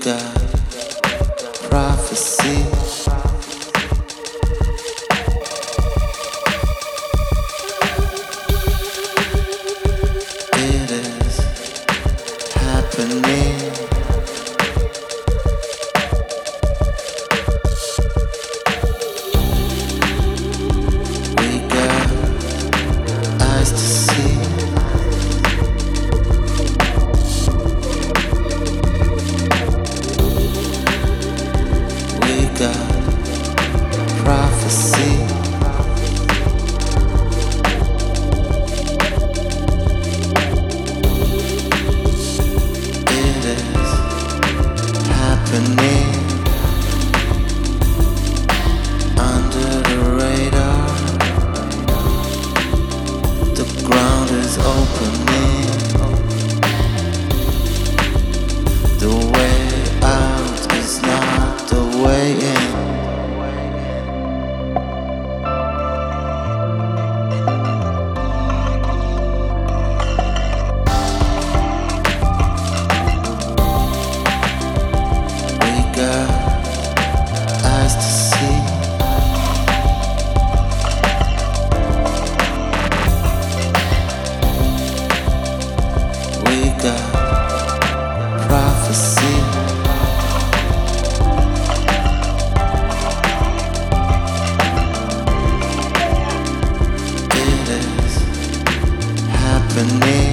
got prophecy. see. It is happening. the prophecy. It is happening.